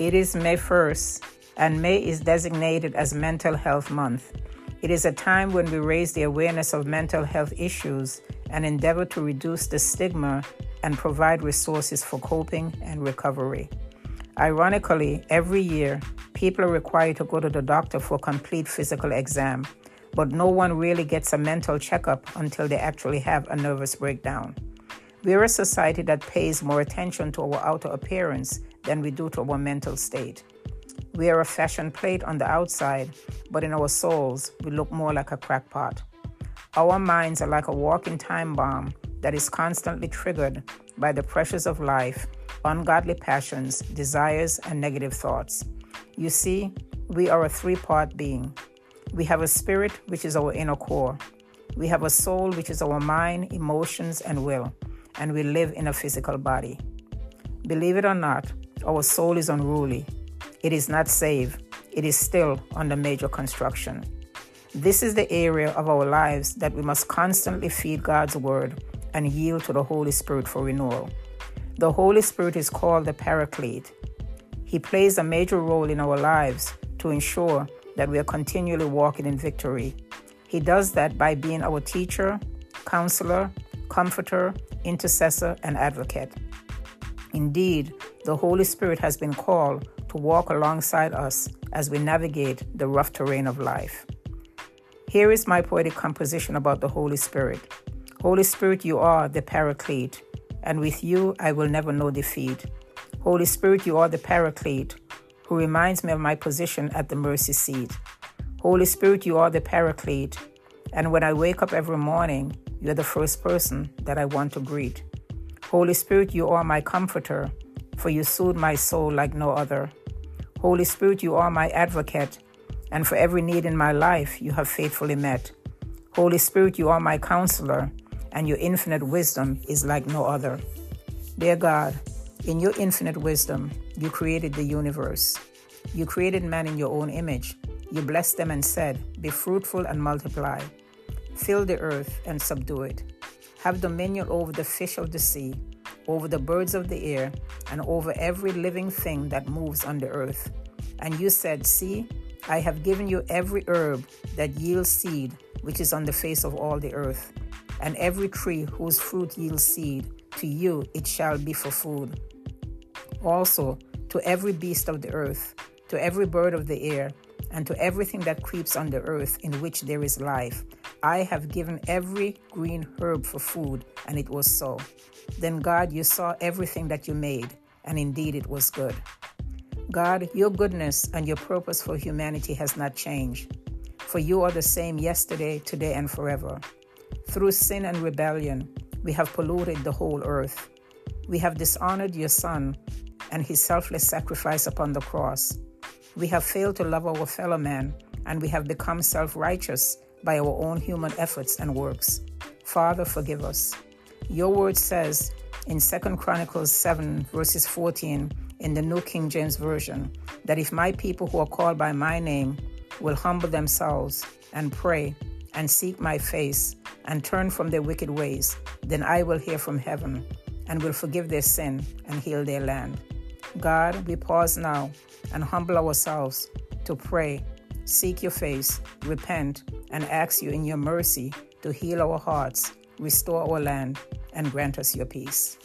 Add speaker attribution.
Speaker 1: It is May 1st, and May is designated as Mental Health Month. It is a time when we raise the awareness of mental health issues and endeavor to reduce the stigma and provide resources for coping and recovery. Ironically, every year, people are required to go to the doctor for a complete physical exam, but no one really gets a mental checkup until they actually have a nervous breakdown. We're a society that pays more attention to our outer appearance than we do to our mental state. We are a fashion plate on the outside, but in our souls, we look more like a crackpot. Our minds are like a walking time bomb that is constantly triggered by the pressures of life, ungodly passions, desires, and negative thoughts. You see, we are a three part being. We have a spirit, which is our inner core. We have a soul, which is our mind, emotions, and will. And we live in a physical body. Believe it or not, our soul is unruly. It is not saved. It is still under major construction. This is the area of our lives that we must constantly feed God's word and yield to the Holy Spirit for renewal. The Holy Spirit is called the Paraclete. He plays a major role in our lives to ensure that we are continually walking in victory. He does that by being our teacher, counselor, comforter, intercessor, and advocate. Indeed, the Holy Spirit has been called to walk alongside us as we navigate the rough terrain of life. Here is my poetic composition about the Holy Spirit. Holy Spirit, you are the paraclete, and with you I will never know defeat. Holy Spirit, you are the paraclete who reminds me of my position at the mercy seat. Holy Spirit, you are the paraclete, and when I wake up every morning, you're the first person that I want to greet. Holy Spirit, you are my comforter, for you soothe my soul like no other. Holy Spirit, you are my advocate, and for every need in my life you have faithfully met. Holy Spirit, you are my counselor, and your infinite wisdom is like no other. Dear God, in your infinite wisdom, you created the universe. You created man in your own image. You blessed them and said, Be fruitful and multiply. Fill the earth and subdue it have dominion over the fish of the sea, over the birds of the air, and over every living thing that moves on the earth. And you said, See, I have given you every herb that yields seed, which is on the face of all the earth, and every tree whose fruit yields seed, to you it shall be for food. Also, to every beast of the earth, to every bird of the air, and to everything that creeps on the earth in which there is life, I have given every green herb for food, and it was so. Then, God, you saw everything that you made, and indeed it was good. God, your goodness and your purpose for humanity has not changed, for you are the same yesterday, today, and forever. Through sin and rebellion, we have polluted the whole earth. We have dishonored your Son and his selfless sacrifice upon the cross. We have failed to love our fellow man, and we have become self righteous by our own human efforts and works. Father, forgive us. Your word says in 2 Chronicles 7, verses 14, in the New King James Version, that if my people who are called by my name will humble themselves and pray and seek my face and turn from their wicked ways, then I will hear from heaven and will forgive their sin and heal their land. God, we pause now and humble ourselves to pray, seek your face, repent, and ask you in your mercy to heal our hearts, restore our land, and grant us your peace.